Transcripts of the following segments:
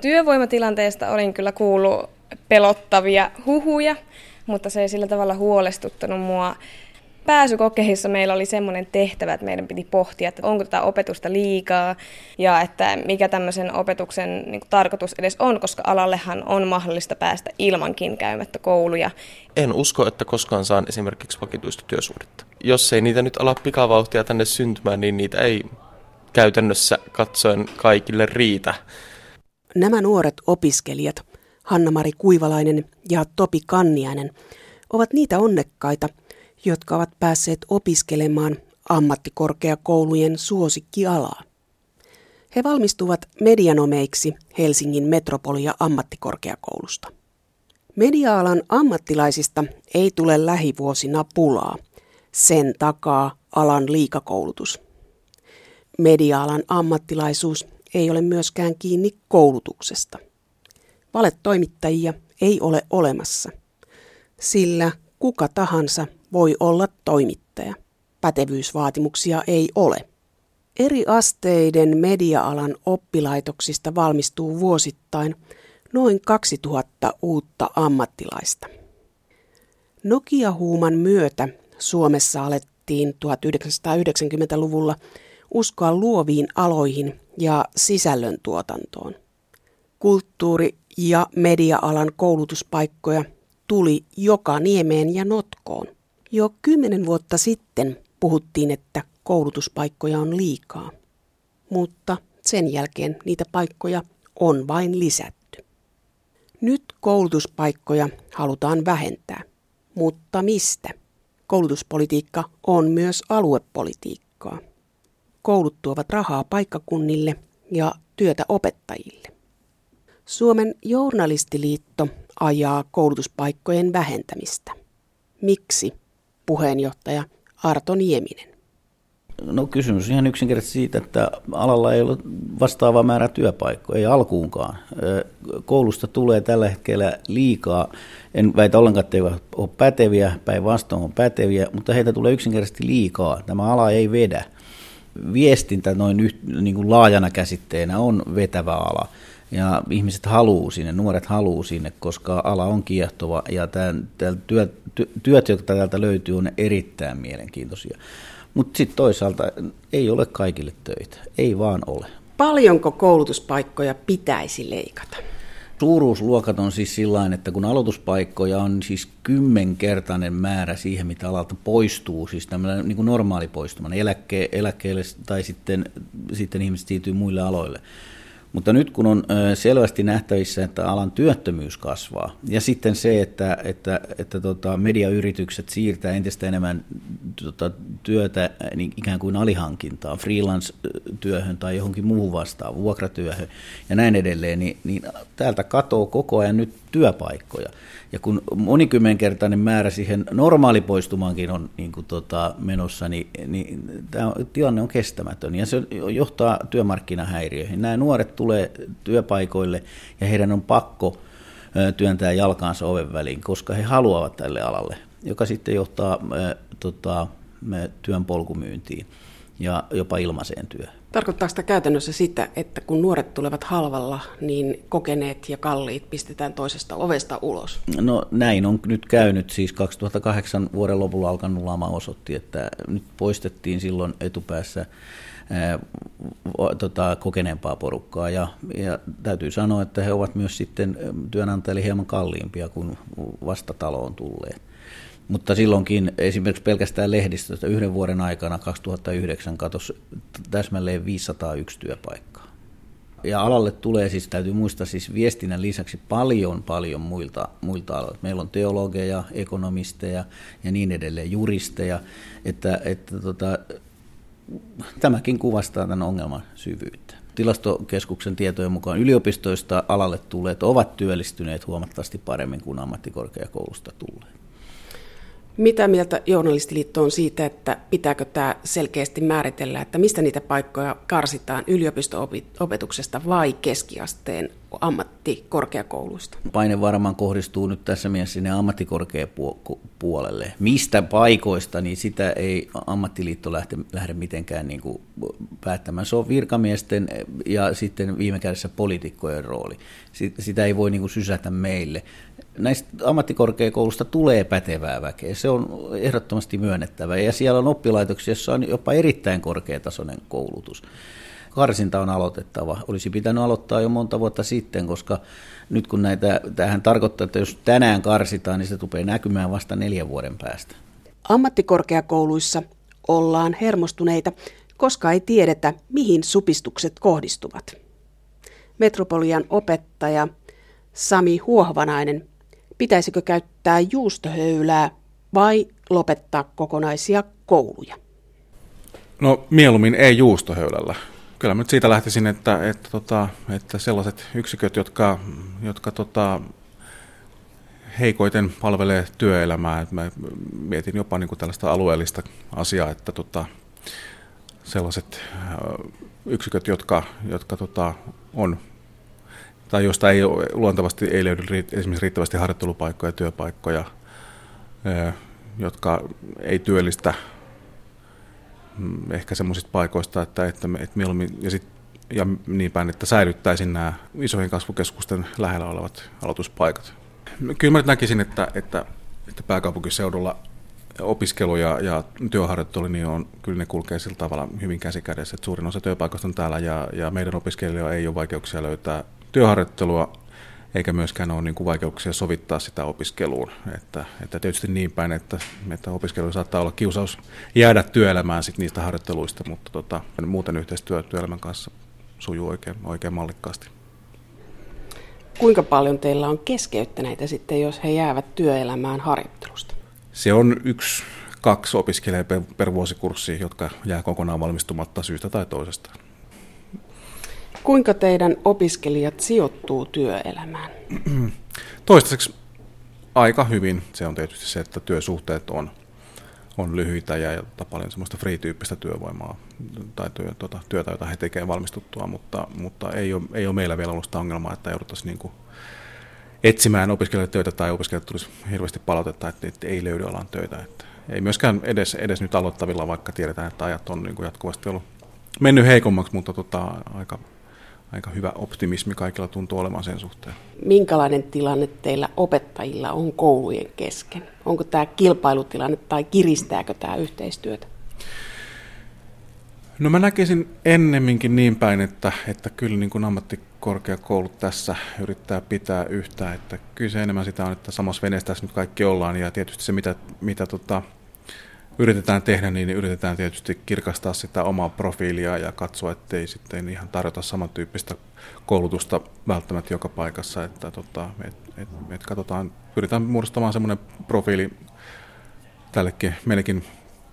Työvoimatilanteesta olin kyllä kuullut pelottavia huhuja, mutta se ei sillä tavalla huolestuttanut mua. Pääsykokeissa meillä oli semmoinen tehtävä, että meidän piti pohtia, että onko tätä opetusta liikaa ja että mikä tämmöisen opetuksen niin kuin, tarkoitus edes on, koska alallehan on mahdollista päästä ilmankin käymättä kouluja. En usko, että koskaan saan esimerkiksi vakituista työsuhdetta. Jos ei niitä nyt ala pikavauhtia tänne syntymään, niin niitä ei käytännössä katsoen kaikille riitä. Nämä nuoret opiskelijat, Hanna-Mari Kuivalainen ja Topi Kanniainen, ovat niitä onnekkaita, jotka ovat päässeet opiskelemaan ammattikorkeakoulujen suosikkialaa. He valmistuvat medianomeiksi Helsingin metropolia ammattikorkeakoulusta. Media-alan ammattilaisista ei tule lähivuosina pulaa. Sen takaa alan liikakoulutus. Media-alan ammattilaisuus ei ole myöskään kiinni koulutuksesta. Valetoimittajia ei ole olemassa, sillä kuka tahansa voi olla toimittaja. Pätevyysvaatimuksia ei ole. Eri asteiden media-alan oppilaitoksista valmistuu vuosittain noin 2000 uutta ammattilaista. Nokia-huuman myötä Suomessa alettiin 1990-luvulla uskoa luoviin aloihin ja sisällöntuotantoon. Kulttuuri- ja media-alan koulutuspaikkoja tuli joka niemeen ja notkoon. Jo kymmenen vuotta sitten puhuttiin, että koulutuspaikkoja on liikaa, mutta sen jälkeen niitä paikkoja on vain lisätty. Nyt koulutuspaikkoja halutaan vähentää, mutta mistä? Koulutuspolitiikka on myös aluepolitiikkaa. Koulut tuovat rahaa paikkakunnille ja työtä opettajille. Suomen journalistiliitto ajaa koulutuspaikkojen vähentämistä. Miksi? Puheenjohtaja Arto Nieminen. No kysymys ihan yksinkertaisesti siitä, että alalla ei ole vastaava määrä työpaikkoja, ei alkuunkaan. Koulusta tulee tällä hetkellä liikaa. En väitä ollenkaan, että ei ole päteviä, päinvastoin on päteviä, mutta heitä tulee yksinkertaisesti liikaa. Tämä ala ei vedä. Viestintä noin yht, niin kuin laajana käsitteenä on vetävä ala ja ihmiset haluaa sinne, nuoret haluaa sinne, koska ala on kiehtova ja tämän, tämän työt, työt, jotka täältä löytyy, on erittäin mielenkiintoisia. Mutta sitten toisaalta ei ole kaikille töitä, ei vaan ole. Paljonko koulutuspaikkoja pitäisi leikata? Suuruusluokat on siis sillä että kun aloituspaikkoja on siis kymmenkertainen määrä siihen, mitä alalta poistuu, siis tämmöinen niin normaali poistuma, eläkke, eläkkeelle tai sitten, sitten ihmiset siirtyy muille aloille, mutta nyt kun on selvästi nähtävissä, että alan työttömyys kasvaa, ja sitten se, että, että, että tota, mediayritykset siirtää entistä enemmän tota, työtä niin ikään kuin alihankintaan, freelance-työhön tai johonkin muuhun vastaan, vuokratyöhön ja näin edelleen, niin, niin täältä katoo koko ajan. Nyt työpaikkoja. Ja kun monikymmenkertainen määrä siihen normaalipoistumaankin on niin kuin tota, menossa, niin, niin tämä tilanne on kestämätön ja se johtaa työmarkkinahäiriöihin. Nämä nuoret tulee työpaikoille ja heidän on pakko työntää jalkaansa oven väliin, koska he haluavat tälle alalle, joka sitten johtaa tota, työn polkumyyntiin ja jopa ilmaiseen työhön. Tarkoittaako sitä käytännössä sitä, että kun nuoret tulevat halvalla, niin kokeneet ja kalliit pistetään toisesta ovesta ulos? No näin on nyt käynyt. Siis 2008 vuoden lopulla alkanut lama osoitti, että nyt poistettiin silloin etupäässä ää, tota, kokeneempaa porukkaa ja, ja täytyy sanoa, että he ovat myös sitten työnantajille hieman kalliimpia kuin vastataloon tulleet. Mutta silloinkin esimerkiksi pelkästään lehdistöstä yhden vuoden aikana 2009 katosi täsmälleen 501 työpaikkaa. Ja alalle tulee siis, täytyy muistaa siis viestinnän lisäksi paljon paljon muilta, muilta aloilta. Meillä on teologeja, ekonomisteja ja niin edelleen, juristeja, että, että tota, tämäkin kuvastaa tämän ongelman syvyyttä. Tilastokeskuksen tietojen mukaan yliopistoista alalle tulleet ovat työllistyneet huomattavasti paremmin kuin ammattikorkeakoulusta tulleet. Mitä mieltä Journalistiliitto on siitä, että pitääkö tämä selkeästi määritellä, että mistä niitä paikkoja karsitaan yliopisto-opetuksesta vai keskiasteen ammattikorkeakouluista? Paine varmaan kohdistuu nyt tässä mielessä sinne ammattikorkeapuolelle. Mistä paikoista, niin sitä ei ammattiliitto lähde, lähde mitenkään niin kuin päättämään. Se on virkamiesten ja sitten viime kädessä poliitikkojen rooli. Sitä ei voi niin kuin sysätä meille näistä ammattikorkeakoulusta tulee pätevää väkeä. Se on ehdottomasti myönnettävä. Ja siellä on oppilaitoksia, joissa on jopa erittäin korkeatasoinen koulutus. Karsinta on aloitettava. Olisi pitänyt aloittaa jo monta vuotta sitten, koska nyt kun näitä, tähän tarkoittaa, että jos tänään karsitaan, niin se tulee näkymään vasta neljän vuoden päästä. Ammattikorkeakouluissa ollaan hermostuneita, koska ei tiedetä, mihin supistukset kohdistuvat. Metropolian opettaja Sami Huohvanainen Pitäisikö käyttää juustohöylää vai lopettaa kokonaisia kouluja? No mieluummin ei juustohöylällä. Kyllä nyt siitä lähtisin, että, että, tota, että sellaiset yksiköt, jotka, jotka tota, heikoiten palvelee työelämää. Että mä mietin jopa niin kuin tällaista alueellista asiaa, että tota, sellaiset yksiköt, jotka, jotka tota, on tai josta ei ole, luontevasti ei löydy esimerkiksi riittävästi harjoittelupaikkoja ja työpaikkoja, jotka ei työllistä mm, ehkä semmoisista paikoista, että, että, että mieluummin, ja, sit, ja niin päin, että säilyttäisin nämä isojen kasvukeskusten lähellä olevat aloituspaikat. Kyllä mä näkisin, että, että, että pääkaupunkiseudulla opiskelu ja, ja työharjoittelu, niin on, kyllä ne kulkee sillä tavalla hyvin käsikädessä, että suurin osa työpaikoista on täällä ja, ja meidän opiskelijoilla ei ole vaikeuksia löytää työharjoittelua, eikä myöskään ole niin kuin vaikeuksia sovittaa sitä opiskeluun. Että, että tietysti niin päin, että, että opiskelu saattaa olla kiusaus jäädä työelämään sit niistä harjoitteluista, mutta tota, muuten yhteistyö työelämän kanssa sujuu oikein, oikein mallikkaasti. Kuinka paljon teillä on keskeyttäneitä sitten, jos he jäävät työelämään harjoittelusta? Se on yksi, kaksi opiskelijaa per, per vuosikurssi, jotka jää kokonaan valmistumatta syystä tai toisesta. Kuinka teidän opiskelijat sijoittuu työelämään? Toistaiseksi aika hyvin. Se on tietysti se, että työsuhteet on, on lyhyitä ja jota paljon semmoista free-tyyppistä työvoimaa tai työ, tuota, työtä, jota he tekevät valmistuttua, mutta, mutta ei, ole, ei ole meillä vielä ollut sitä ongelmaa, että jouduttaisiin niin kuin etsimään opiskelijoille töitä tai opiskelijat tulisi hirveästi palautetta, että, että ei löydy alan töitä. Että ei myöskään edes, edes nyt aloittavilla, vaikka tiedetään, että ajat on niin kuin jatkuvasti ollut mennyt heikommaksi, mutta tota, aika aika hyvä optimismi kaikilla tuntuu olemaan sen suhteen. Minkälainen tilanne teillä opettajilla on koulujen kesken? Onko tämä kilpailutilanne tai kiristääkö tämä yhteistyötä? No mä näkisin ennemminkin niin päin, että, että kyllä niin kuin ammattikorkeakoulut tässä yrittää pitää yhtä, että kyllä se enemmän sitä on, että samassa veneessä tässä nyt kaikki ollaan ja tietysti se mitä, mitä tota, yritetään tehdä, niin yritetään tietysti kirkastaa sitä omaa profiilia ja katsoa, ettei sitten ihan tarjota samantyyppistä koulutusta välttämättä joka paikassa, että tota, et, et, et katsotaan, pyritään muodostamaan semmoinen profiili tällekin meillekin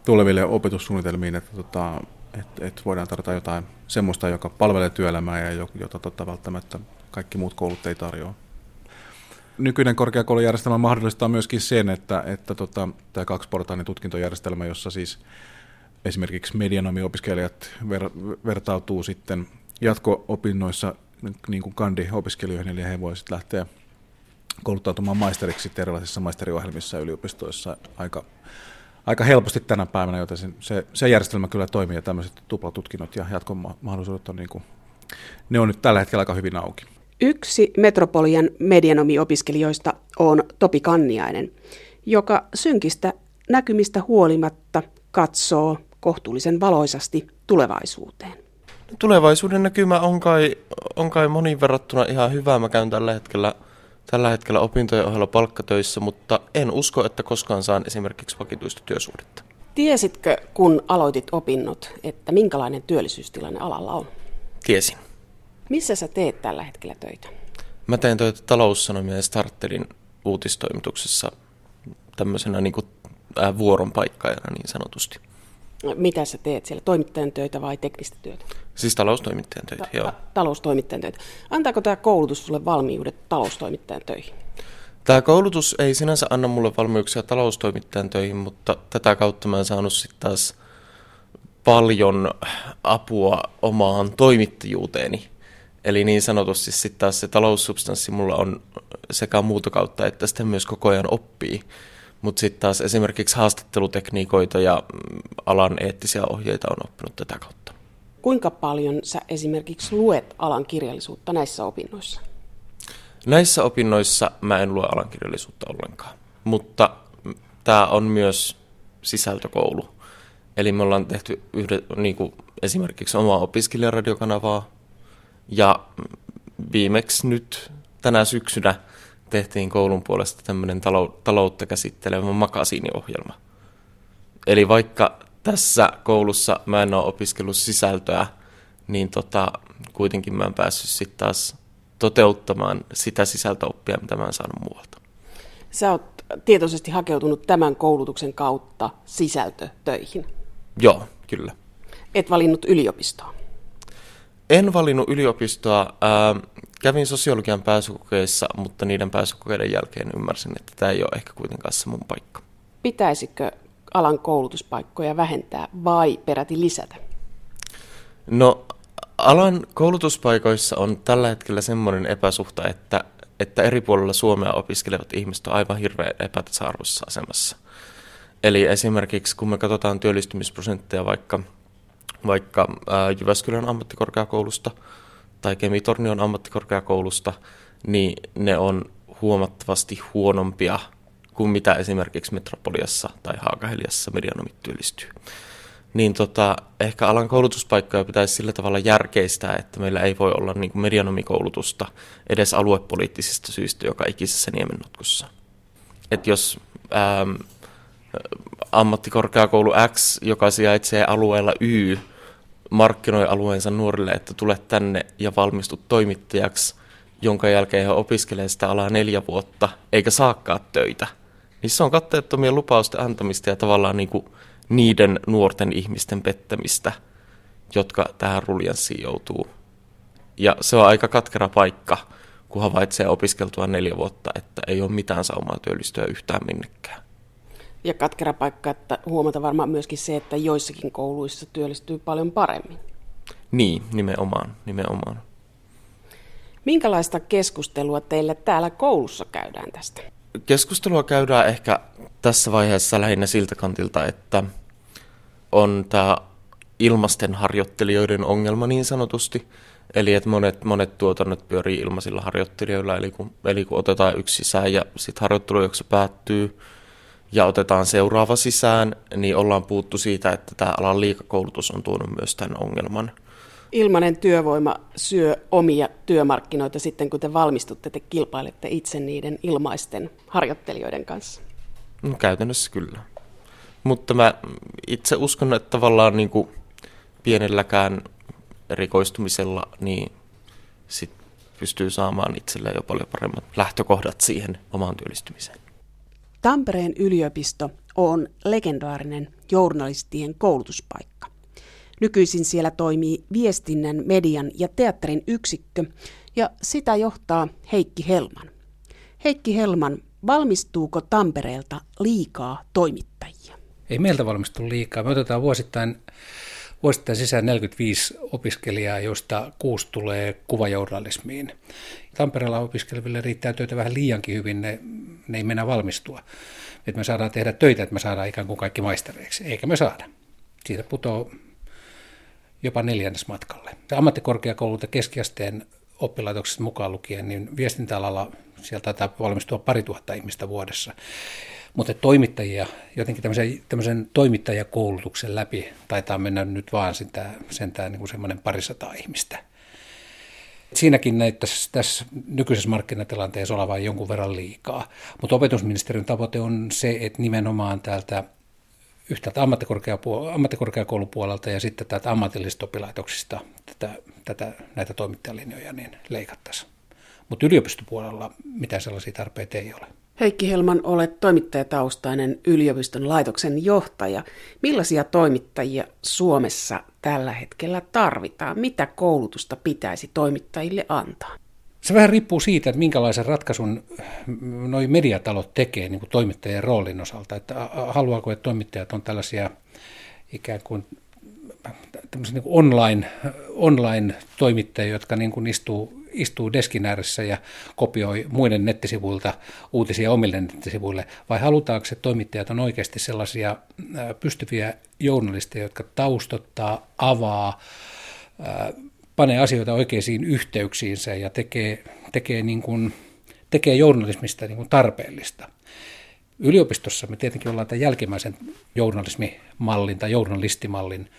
tuleville opetussuunnitelmiin, että tota, et, et voidaan tarjota jotain semmoista, joka palvelee työelämää ja jota tota, välttämättä kaikki muut koulut ei tarjoa nykyinen korkeakoulujärjestelmä mahdollistaa myöskin sen, että, että tota, tämä kaksiportainen tutkintojärjestelmä, jossa siis esimerkiksi medianomiopiskelijat ver, vertautuu sitten jatko-opinnoissa niin kuin kandi-opiskelijoihin, eli he voisivat lähteä kouluttautumaan maisteriksi erilaisissa maisteriohjelmissa ja yliopistoissa aika, aika helposti tänä päivänä, joten se, se, se järjestelmä kyllä toimii ja tämmöiset tuplatutkinnot ja jatkomahdollisuudet on niin kuin, ne on nyt tällä hetkellä aika hyvin auki. Yksi Metropolian medianomiopiskelijoista on Topi Kanniainen, joka synkistä näkymistä huolimatta katsoo kohtuullisen valoisasti tulevaisuuteen. Tulevaisuuden näkymä on kai, on kai monin verrattuna ihan hyvä. Mä käyn tällä hetkellä, tällä hetkellä opintojen ohella palkkatöissä, mutta en usko, että koskaan saan esimerkiksi vakituista työsuhdetta. Tiesitkö, kun aloitit opinnot, että minkälainen työllisyystilanne alalla on? Tiesin. Missä sä teet tällä hetkellä töitä? Mä teen töitä taloussanomien starterin uutistoimituksessa tämmöisenä niin kuin, äh, vuoron niin sanotusti. Mitä sä teet siellä? Toimittajan töitä vai teknistä työtä? Siis taloustoimittajan töitä, Ta- joo. taloustoimittajan töitä. Antaako tämä koulutus sulle valmiudet taloustoimittajan töihin? Tämä koulutus ei sinänsä anna mulle valmiuksia taloustoimittajan töihin, mutta tätä kautta mä oon saanut sitten taas paljon apua omaan toimittajuuteeni. Eli niin sanotusti sitten taas se taloussubstanssi mulla on sekä muuta kautta, että sitten myös koko ajan oppii. Mutta sitten taas esimerkiksi haastattelutekniikoita ja mm, alan eettisiä ohjeita on oppinut tätä kautta. Kuinka paljon sä esimerkiksi luet alan kirjallisuutta näissä opinnoissa? Näissä opinnoissa mä en lue alan kirjallisuutta ollenkaan, mutta tämä on myös sisältökoulu. Eli me ollaan tehty yhde, niin kuin esimerkiksi omaa opiskelijaradiokanavaa ja viimeksi nyt tänä syksynä tehtiin koulun puolesta tämmöinen taloutta käsittelevä makasiiniohjelma. Eli vaikka tässä koulussa mä en ole opiskellut sisältöä, niin tota, kuitenkin mä oon päässyt sitten taas toteuttamaan sitä sisältöoppia, mitä mä oon saanut muualta. Sä oot tietoisesti hakeutunut tämän koulutuksen kautta sisältötöihin. Joo, kyllä. Et valinnut yliopistoa? En valinnut yliopistoa. Ää, kävin sosiologian pääsykokeissa, mutta niiden pääsykokeiden jälkeen ymmärsin, että tämä ei ole ehkä kuitenkaan se mun paikka. Pitäisikö alan koulutuspaikkoja vähentää vai peräti lisätä? No, alan koulutuspaikoissa on tällä hetkellä semmoinen epäsuhta, että, että eri puolilla Suomea opiskelevat ihmiset on aivan hirveän epätasa-arvoisessa asemassa. Eli esimerkiksi kun me katsotaan työllistymisprosentteja vaikka, vaikka Jyväskylän ammattikorkeakoulusta tai Kemitornion ammattikorkeakoulusta, niin ne on huomattavasti huonompia kuin mitä esimerkiksi Metropoliassa tai Haakaheliassa medianomit työllistyy. Niin tota, ehkä alan koulutuspaikkoja pitäisi sillä tavalla järkeistää, että meillä ei voi olla niin medianomikoulutusta edes aluepoliittisista syistä joka ikisessä niemennotkussa. Et jos ähm, ammattikorkeakoulu X, joka sijaitsee alueella Y, markkinoi alueensa nuorille, että tule tänne ja valmistu toimittajaksi, jonka jälkeen he opiskelee sitä alaa neljä vuotta, eikä saakaan töitä. Se on katteettomien lupausten antamista ja tavallaan niin kuin niiden nuorten ihmisten pettämistä, jotka tähän ruljanssiin joutuu. Ja se on aika katkera paikka, kun havaitsee opiskeltua neljä vuotta, että ei ole mitään saumaa työllistyä yhtään minnekään. Ja katkera paikka, että huomata varmaan myöskin se, että joissakin kouluissa työllistyy paljon paremmin. Niin, nimenomaan, nimenomaan. Minkälaista keskustelua teille täällä koulussa käydään tästä? Keskustelua käydään ehkä tässä vaiheessa lähinnä siltä kantilta, että on tämä ilmasten harjoittelijoiden ongelma niin sanotusti. Eli että monet, monet tuotannot pyörii ilmaisilla harjoittelijoilla, eli kun, eli kun otetaan yksi sisään ja sitten harjoittelujakso päättyy ja otetaan seuraava sisään, niin ollaan puuttu siitä, että tämä alan liikakoulutus on tuonut myös tämän ongelman. Ilmainen työvoima syö omia työmarkkinoita sitten, kun te valmistutte, te kilpailette itse niiden ilmaisten harjoittelijoiden kanssa. No, käytännössä kyllä. Mutta mä itse uskon, että tavallaan niin kuin pienelläkään erikoistumisella niin sit pystyy saamaan itselleen jo paljon paremmat lähtökohdat siihen omaan työllistymiseen. Tampereen yliopisto on legendaarinen journalistien koulutuspaikka. Nykyisin siellä toimii viestinnän, median ja teatterin yksikkö ja sitä johtaa Heikki Helman. Heikki Helman, valmistuuko Tampereelta liikaa toimittajia? Ei meiltä valmistu liikaa. Me otetaan vuosittain, vuosittain sisään 45 opiskelijaa, joista kuusi tulee kuvajournalismiin. Tampereella opiskeleville riittää töitä vähän liiankin hyvin, ne, ne ei mennä valmistua. Että me saadaan tehdä töitä, että me saadaan ikään kuin kaikki maistereiksi, eikä me saada. Siitä putoo jopa neljännes matkalle. Ammattikorkeakoulut ja keskiasteen oppilaitokset mukaan lukien, niin viestintäalalla sieltä taitaa valmistua pari tuhatta ihmistä vuodessa. Mutta toimittajia, jotenkin tämmöisen, tämmöisen toimittajakoulutuksen läpi taitaa mennä nyt vaan sentään, sentään niin kuin semmoinen parisataa ihmistä. Siinäkin näyttäisi tässä nykyisessä markkinatilanteessa olevan jonkun verran liikaa. Mutta opetusministeriön tavoite on se, että nimenomaan täältä yhtäältä ammattikorkeakoulupuolelta ja sitten täältä ammatillisista oppilaitoksista tätä, tätä, näitä toimittajalinjoja niin leikattaisiin. Mutta yliopistopuolella mitään sellaisia tarpeita ei ole. Heikki Helman, olet toimittajataustainen yliopiston laitoksen johtaja. Millaisia toimittajia Suomessa tällä hetkellä tarvitaan? Mitä koulutusta pitäisi toimittajille antaa? Se vähän riippuu siitä, että minkälaisen ratkaisun noi mediatalot tekee niin kuin toimittajien roolin osalta. Että haluaako, että toimittajat on tällaisia ikään kuin niin kuin online, online-toimittajia, jotka niin kuin istuu, istuu deskin ääressä ja kopioi muiden nettisivuilta uutisia omille nettisivuille, vai halutaanko, että toimittajat on oikeasti sellaisia pystyviä journalisteja, jotka taustottaa, avaa, panee asioita oikeisiin yhteyksiinsä ja tekee, tekee, niin kuin, tekee journalismista niin kuin tarpeellista. Yliopistossa me tietenkin ollaan tämän jälkimmäisen journalismimallin tai journalistimallin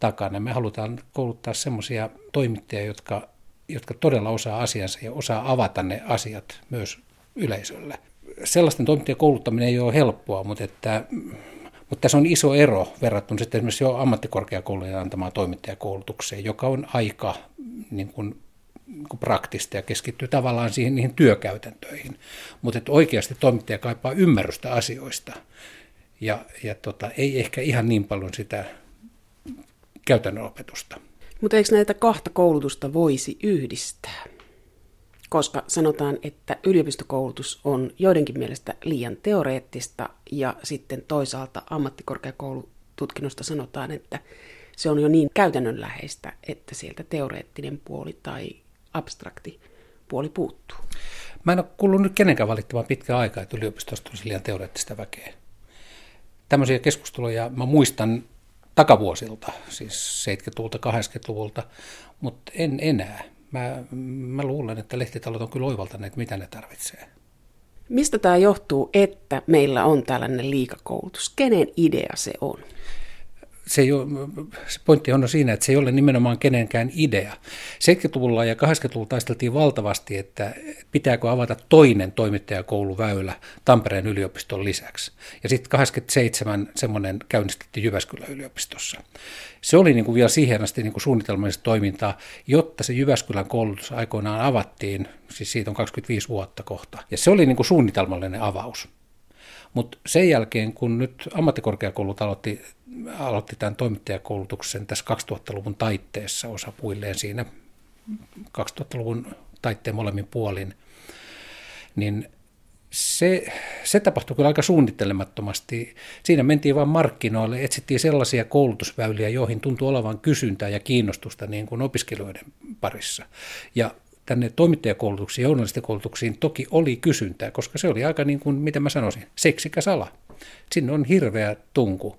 takana. Me halutaan kouluttaa semmoisia toimittajia, jotka, jotka todella osaa asiansa ja osaa avata ne asiat myös yleisölle. Sellaisten toimittajien kouluttaminen ei ole helppoa, mutta, että, mutta tässä on iso ero verrattuna sitten esimerkiksi jo ammattikorkeakoulujen antamaan toimittajakoulutukseen, joka on aika niin kuin, niin kuin praktista ja keskittyy tavallaan siihen niihin työkäytäntöihin. Mutta että oikeasti toimittaja kaipaa ymmärrystä asioista ja, ja tota, ei ehkä ihan niin paljon sitä käytännön opetusta. Mutta eikö näitä kahta koulutusta voisi yhdistää? Koska sanotaan, että yliopistokoulutus on joidenkin mielestä liian teoreettista ja sitten toisaalta ammattikorkeakoulututkinnosta sanotaan, että se on jo niin käytännönläheistä, että sieltä teoreettinen puoli tai abstrakti puoli puuttuu. Mä en ole kuullut nyt kenenkään valittamaan pitkään aikaa, että yliopistosta on liian teoreettista väkeä. Tämmöisiä keskusteluja mä muistan takavuosilta, siis 70-luvulta, 80-luvulta, mutta en enää. Mä, mä luulen, että lehtitalot on kyllä oivaltaneet, mitä ne tarvitsee. Mistä tämä johtuu, että meillä on tällainen liikakoulutus? Kenen idea se on? Se, ei ole, se pointti on siinä, että se ei ole nimenomaan kenenkään idea. 70-luvulla ja 80-luvulla taisteltiin valtavasti, että pitääkö avata toinen toimittajakouluväylä Tampereen yliopiston lisäksi. Ja sitten 87 semmoinen käynnistettiin Jyväskylän yliopistossa. Se oli niin kuin vielä siihen asti niin kuin suunnitelmallista toimintaa, jotta se Jyväskylän koulutus aikoinaan avattiin, siis siitä on 25 vuotta kohta. Ja se oli niin kuin suunnitelmallinen avaus. Mutta sen jälkeen, kun nyt ammattikorkeakoulut aloitti, aloitti tämän toimittajakoulutuksen tässä 2000-luvun taitteessa osapuilleen siinä 2000-luvun taitteen molemmin puolin, niin se, se tapahtui kyllä aika suunnittelemattomasti. Siinä mentiin vain markkinoille, etsittiin sellaisia koulutusväyliä, joihin tuntui olevan kysyntää ja kiinnostusta niin kuin opiskelijoiden parissa. Ja tänne toimittajakoulutuksiin ja journalistikoulutuksiin toki oli kysyntää, koska se oli aika niin kuin, miten mä sanoisin, seksikäs ala. Sinne on hirveä tunku.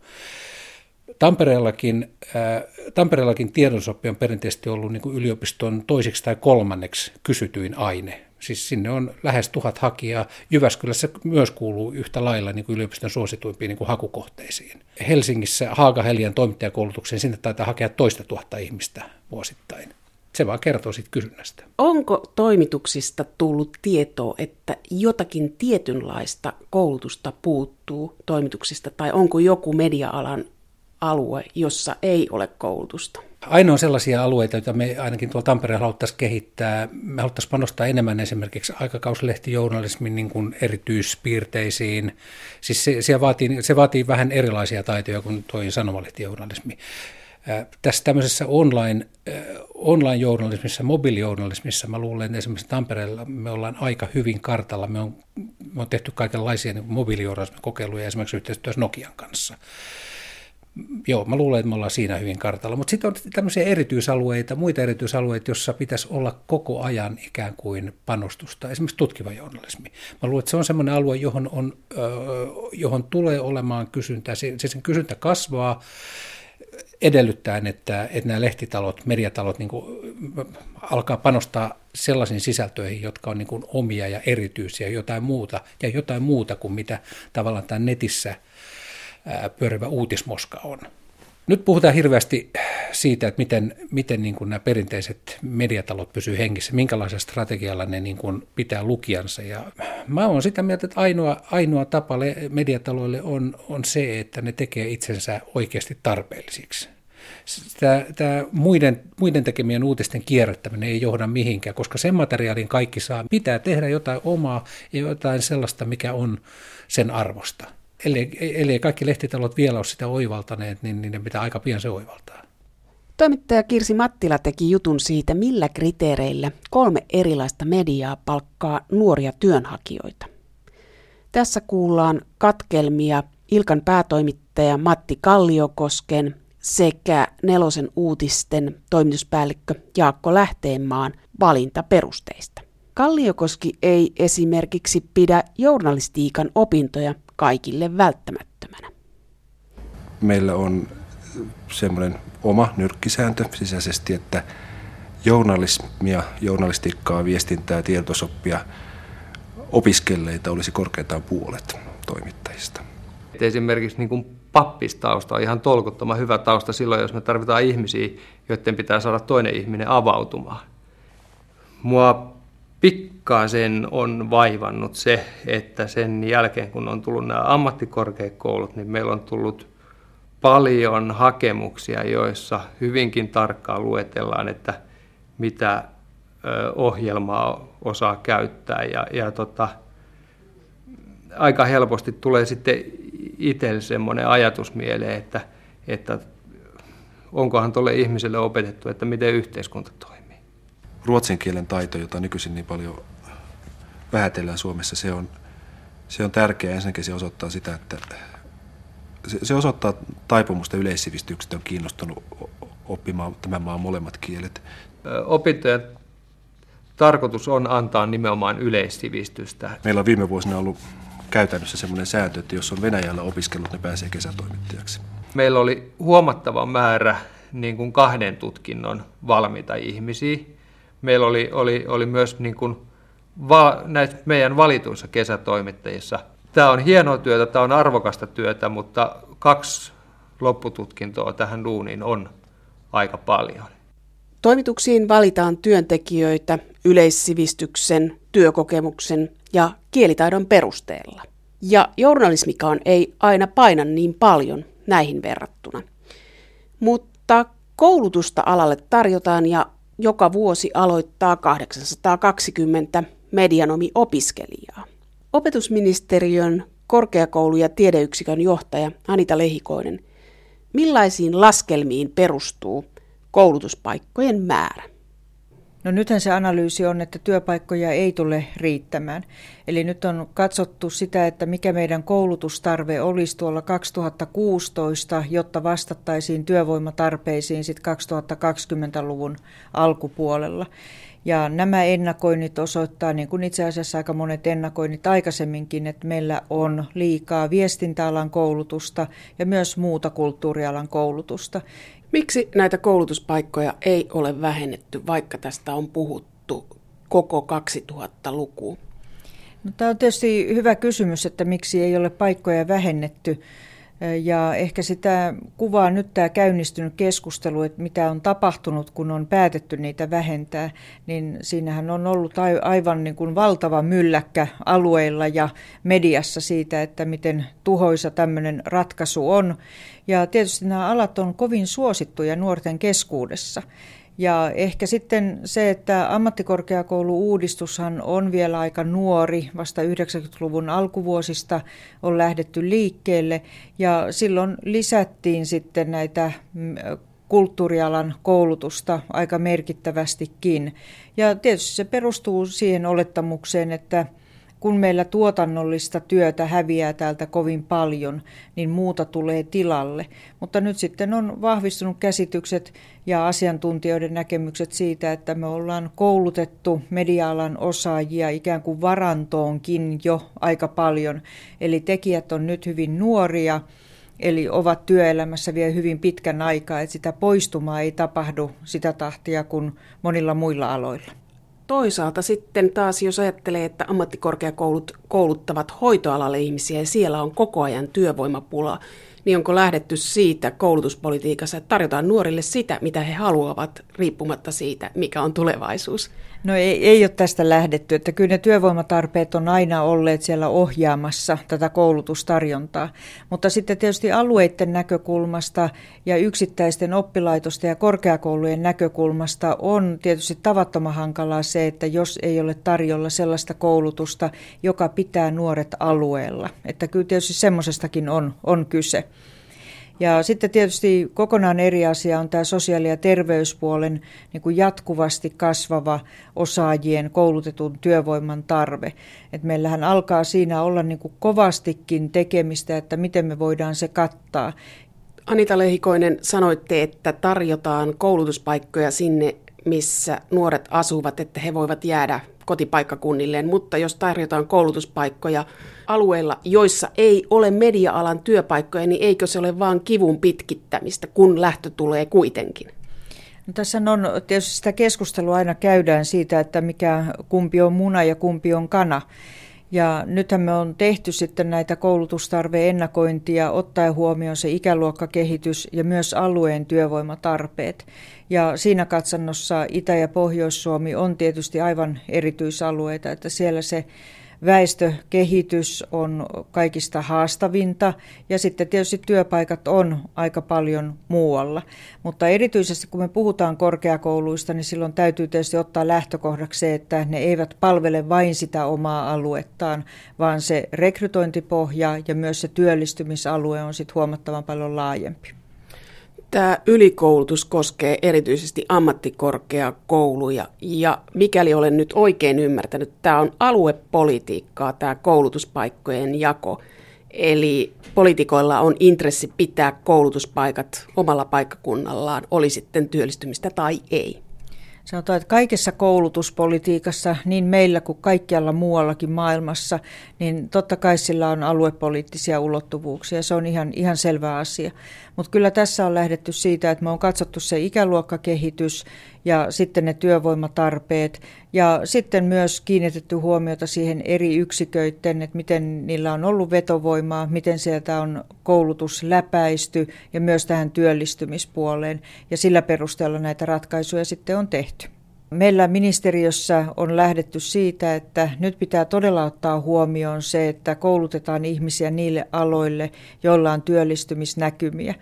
Tampereellakin, äh, Tampereellakin tiedonsoppi on perinteisesti ollut niin kuin yliopiston toiseksi tai kolmanneksi kysytyin aine. Siis sinne on lähes tuhat hakijaa. Jyväskylässä myös kuuluu yhtä lailla niin kuin yliopiston suosituimpiin niin kuin hakukohteisiin. Helsingissä Haaga-Helian toimittajakoulutukseen sinne taitaa hakea toista tuhatta ihmistä vuosittain. Se vaan kertoo siitä kysynnästä. Onko toimituksista tullut tietoa, että jotakin tietynlaista koulutusta puuttuu toimituksista, tai onko joku media-alan alue, jossa ei ole koulutusta? Ainoa sellaisia alueita, joita me ainakin tuolla Tampereella haluttaisiin kehittää, me haluttaisiin panostaa enemmän esimerkiksi aikakauslehtijournalismin niin kuin erityispiirteisiin. Siis se, se, vaatii, se vaatii vähän erilaisia taitoja kuin tuo sanomalehtijournalismi. Tässä tämmöisessä online, online-journalismissa, mobiilijournalismissa, mä luulen, että esimerkiksi Tampereella me ollaan aika hyvin kartalla. Me on, me on tehty kaikenlaisia niin mobiilijournalismikokeiluja esimerkiksi yhteistyössä Nokian kanssa. Joo, mä luulen, että me ollaan siinä hyvin kartalla. Mutta sitten on tämmöisiä erityisalueita, muita erityisalueita, joissa pitäisi olla koko ajan ikään kuin panostusta. Esimerkiksi tutkiva journalismi. Mä luulen, että se on semmoinen alue, johon, on, johon tulee olemaan kysyntää. Se, se sen kysyntä kasvaa edellyttäen, että, että nämä lehtitalot, mediatalot niin kuin, alkaa panostaa sellaisiin sisältöihin, jotka on niin kuin omia ja erityisiä, jotain muuta, ja jotain muuta kuin mitä tavallaan tämä netissä pyörivä uutismoska on. Nyt puhutaan hirveästi siitä, että miten, miten niin kuin nämä perinteiset mediatalot pysyvät hengissä, minkälaisella strategialla ne niin kuin pitää lukijansa. Ja mä olen sitä mieltä, että ainoa, ainoa tapa mediataloille on, on se, että ne tekee itsensä oikeasti tarpeellisiksi. Tämä, tämä muiden, muiden tekemien uutisten kierrättäminen ei johda mihinkään, koska sen materiaalin kaikki saa. Pitää tehdä jotain omaa ja jotain sellaista, mikä on sen arvosta ellei, ellei kaikki lehtitalot vielä ole sitä oivaltaneet, niin niiden pitää aika pian se oivaltaa. Toimittaja Kirsi Mattila teki jutun siitä, millä kriteereillä kolme erilaista mediaa palkkaa nuoria työnhakijoita. Tässä kuullaan katkelmia Ilkan päätoimittaja Matti Kalliokosken sekä Nelosen uutisten toimituspäällikkö Jaakko Lähteenmaan valintaperusteista. Kalliokoski ei esimerkiksi pidä journalistiikan opintoja kaikille välttämättömänä. Meillä on semmoinen oma nyrkkisääntö sisäisesti, että journalismia, journalistiikkaa, viestintää, tietosoppia opiskelleita olisi korkeintaan puolet toimittajista. Esimerkiksi niin kuin pappistausta on ihan tolkuttoman hyvä tausta silloin, jos me tarvitaan ihmisiä, joiden pitää saada toinen ihminen avautumaan. Mua pikkasen on vaivannut se, että sen jälkeen kun on tullut nämä ammattikorkeakoulut, niin meillä on tullut paljon hakemuksia, joissa hyvinkin tarkkaan luetellaan, että mitä ohjelmaa osaa käyttää. Ja, ja tota, aika helposti tulee sitten itselle semmoinen ajatus mieleen, että, että onkohan tuolle ihmiselle opetettu, että miten yhteiskunta toimii. Ruotsin kielen taito, jota nykyisin niin paljon vähätellään Suomessa, se on, se on tärkeää. Ensinnäkin se osoittaa sitä, että se, se osoittaa taipumusta yleissivistyksestä, on kiinnostunut oppimaan tämän maan molemmat kielet. Opintojen tarkoitus on antaa nimenomaan yleissivistystä. Meillä on viime vuosina ollut käytännössä semmoinen sääntö, että jos on Venäjällä opiskellut, ne pääsee kesätoimittajaksi. Meillä oli huomattava määrä niin kuin kahden tutkinnon valmiita ihmisiä. Meillä oli, oli, oli myös niin kuin va, näissä meidän valituissa kesätoimittajissa. Tämä on hienoa työtä, tämä on arvokasta työtä, mutta kaksi loppututkintoa tähän duuniin on aika paljon. Toimituksiin valitaan työntekijöitä yleissivistyksen, työkokemuksen ja kielitaidon perusteella. Ja journalismikaan ei aina paina niin paljon näihin verrattuna. Mutta koulutusta alalle tarjotaan ja joka vuosi aloittaa 820 medianomi-opiskelijaa. Opetusministeriön korkeakoulu- ja tiedeyksikön johtaja Anita Lehikoinen, millaisiin laskelmiin perustuu koulutuspaikkojen määrä? No nythän se analyysi on, että työpaikkoja ei tule riittämään. Eli nyt on katsottu sitä, että mikä meidän koulutustarve olisi tuolla 2016, jotta vastattaisiin työvoimatarpeisiin sitten 2020-luvun alkupuolella. Ja nämä ennakoinnit osoittaa, niin kuin itse asiassa aika monet ennakoinnit aikaisemminkin, että meillä on liikaa viestintäalan koulutusta ja myös muuta kulttuurialan koulutusta. Miksi näitä koulutuspaikkoja ei ole vähennetty, vaikka tästä on puhuttu koko 2000-luku? No, tämä on tietysti hyvä kysymys, että miksi ei ole paikkoja vähennetty. Ja ehkä sitä kuvaa nyt tämä käynnistynyt keskustelu, että mitä on tapahtunut, kun on päätetty niitä vähentää, niin siinähän on ollut aivan niin kuin valtava mylläkkä alueilla ja mediassa siitä, että miten tuhoisa tämmöinen ratkaisu on. Ja tietysti nämä alat on kovin suosittuja nuorten keskuudessa. Ja ehkä sitten se, että ammattikorkeakoulu-uudistushan on vielä aika nuori, vasta 90-luvun alkuvuosista on lähdetty liikkeelle ja silloin lisättiin sitten näitä mm, kulttuurialan koulutusta aika merkittävästikin. Ja tietysti se perustuu siihen olettamukseen, että kun meillä tuotannollista työtä häviää täältä kovin paljon, niin muuta tulee tilalle. Mutta nyt sitten on vahvistunut käsitykset ja asiantuntijoiden näkemykset siitä, että me ollaan koulutettu media-alan osaajia ikään kuin varantoonkin jo aika paljon. Eli tekijät on nyt hyvin nuoria, eli ovat työelämässä vielä hyvin pitkän aikaa, että sitä poistumaa ei tapahdu sitä tahtia kuin monilla muilla aloilla. Toisaalta sitten taas, jos ajattelee, että ammattikorkeakoulut kouluttavat hoitoalalle ihmisiä ja siellä on koko ajan työvoimapula, niin onko lähdetty siitä koulutuspolitiikassa, että tarjotaan nuorille sitä, mitä he haluavat, riippumatta siitä, mikä on tulevaisuus? No ei, ei ole tästä lähdetty, että kyllä ne työvoimatarpeet on aina olleet siellä ohjaamassa tätä koulutustarjontaa, mutta sitten tietysti alueiden näkökulmasta ja yksittäisten oppilaitosten ja korkeakoulujen näkökulmasta on tietysti tavattoman hankalaa se, että jos ei ole tarjolla sellaista koulutusta, joka pitää nuoret alueella, että kyllä tietysti semmoisestakin on, on kyse. Ja sitten tietysti kokonaan eri asia on tämä sosiaali- ja terveyspuolen niin kuin jatkuvasti kasvava osaajien koulutetun työvoiman tarve. Et meillähän alkaa siinä olla niin kuin kovastikin tekemistä, että miten me voidaan se kattaa. Anita Lehikoinen, sanoitte, että tarjotaan koulutuspaikkoja sinne, missä nuoret asuvat, että he voivat jäädä kotipaikkakunnilleen, mutta jos tarjotaan koulutuspaikkoja alueilla, joissa ei ole media-alan työpaikkoja, niin eikö se ole vain kivun pitkittämistä, kun lähtö tulee kuitenkin? No, tässä on tietysti sitä keskustelua aina käydään siitä, että mikä kumpi on muna ja kumpi on kana. Ja nythän me on tehty sitten näitä koulutustarveennakointia ottaen huomioon se ikäluokkakehitys ja myös alueen työvoimatarpeet. Ja siinä katsannossa Itä- ja Pohjois-Suomi on tietysti aivan erityisalueita, että siellä se väestökehitys on kaikista haastavinta ja sitten tietysti työpaikat on aika paljon muualla. Mutta erityisesti kun me puhutaan korkeakouluista, niin silloin täytyy tietysti ottaa lähtökohdaksi se, että ne eivät palvele vain sitä omaa aluettaan, vaan se rekrytointipohja ja myös se työllistymisalue on sitten huomattavan paljon laajempi. Tämä ylikoulutus koskee erityisesti ammattikorkeakouluja ja mikäli olen nyt oikein ymmärtänyt, tämä on aluepolitiikkaa, tämä koulutuspaikkojen jako. Eli poliitikoilla on intressi pitää koulutuspaikat omalla paikkakunnallaan, oli sitten työllistymistä tai ei. Sanotaan, että kaikessa koulutuspolitiikassa, niin meillä kuin kaikkialla muuallakin maailmassa, niin totta kai sillä on aluepoliittisia ulottuvuuksia. Se on ihan, ihan selvä asia. Mutta kyllä tässä on lähdetty siitä, että me on katsottu se ikäluokkakehitys ja sitten ne työvoimatarpeet ja sitten myös kiinnitetty huomiota siihen eri yksiköiden, että miten niillä on ollut vetovoimaa, miten sieltä on koulutus läpäisty ja myös tähän työllistymispuoleen ja sillä perusteella näitä ratkaisuja sitten on tehty. Meillä ministeriössä on lähdetty siitä, että nyt pitää todella ottaa huomioon se, että koulutetaan ihmisiä niille aloille, joilla on työllistymisnäkymiä.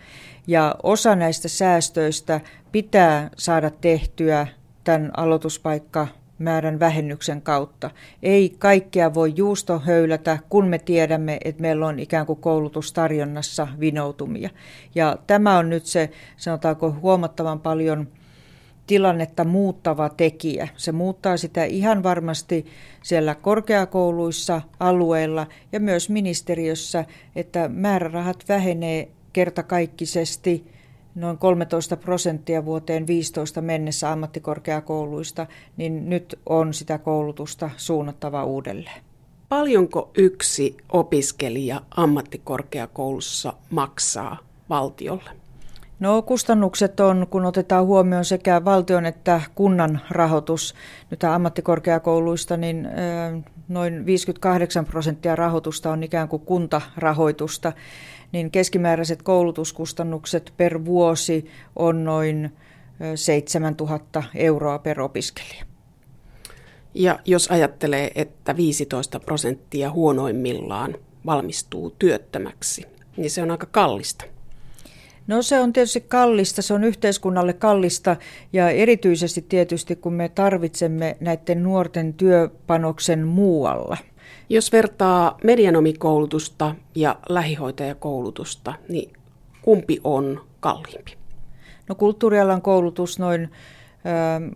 Ja osa näistä säästöistä pitää saada tehtyä tämän aloituspaikka määrän vähennyksen kautta. Ei kaikkea voi juusto höylätä, kun me tiedämme, että meillä on ikään kuin koulutustarjonnassa vinoutumia. Ja tämä on nyt se, sanotaanko huomattavan paljon – tilannetta muuttava tekijä. Se muuttaa sitä ihan varmasti siellä korkeakouluissa, alueilla ja myös ministeriössä, että määrärahat vähenee kertakaikkisesti noin 13 prosenttia vuoteen 15 mennessä ammattikorkeakouluista, niin nyt on sitä koulutusta suunnattava uudelleen. Paljonko yksi opiskelija ammattikorkeakoulussa maksaa valtiolle? No kustannukset on, kun otetaan huomioon sekä valtion että kunnan rahoitus nyt ammattikorkeakouluista, niin noin 58 prosenttia rahoitusta on ikään kuin kuntarahoitusta, niin keskimääräiset koulutuskustannukset per vuosi on noin 7000 euroa per opiskelija. Ja jos ajattelee, että 15 prosenttia huonoimmillaan valmistuu työttömäksi, niin se on aika kallista. No se on tietysti kallista, se on yhteiskunnalle kallista ja erityisesti tietysti kun me tarvitsemme näiden nuorten työpanoksen muualla. Jos vertaa medianomikoulutusta ja lähihoitajakoulutusta, niin kumpi on kalliimpi? No kulttuurialan koulutus noin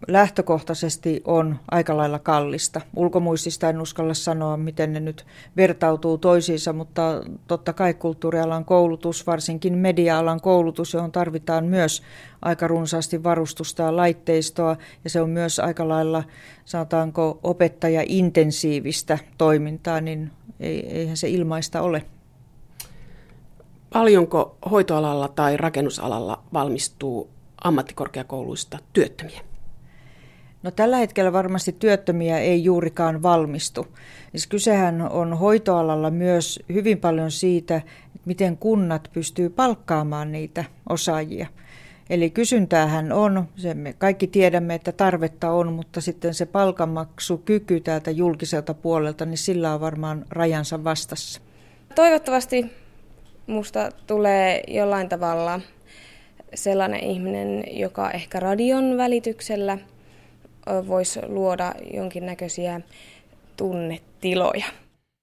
lähtökohtaisesti on aika lailla kallista. Ulkomuistista en uskalla sanoa, miten ne nyt vertautuu toisiinsa, mutta totta kai kulttuurialan koulutus, varsinkin media-alan koulutus, johon tarvitaan myös aika runsaasti varustusta ja laitteistoa, ja se on myös aika lailla, sanotaanko, opettaja-intensiivistä toimintaa, niin eihän se ilmaista ole. Paljonko hoitoalalla tai rakennusalalla valmistuu ammattikorkeakouluista työttömiä? No tällä hetkellä varmasti työttömiä ei juurikaan valmistu. Siis kysehän on hoitoalalla myös hyvin paljon siitä, miten kunnat pystyy palkkaamaan niitä osaajia. Eli kysyntäähän on, se me kaikki tiedämme, että tarvetta on, mutta sitten se palkanmaksukyky täältä julkiselta puolelta, niin sillä on varmaan rajansa vastassa. Toivottavasti musta tulee jollain tavalla sellainen ihminen, joka ehkä radion välityksellä voisi luoda jonkinnäköisiä tunnetiloja.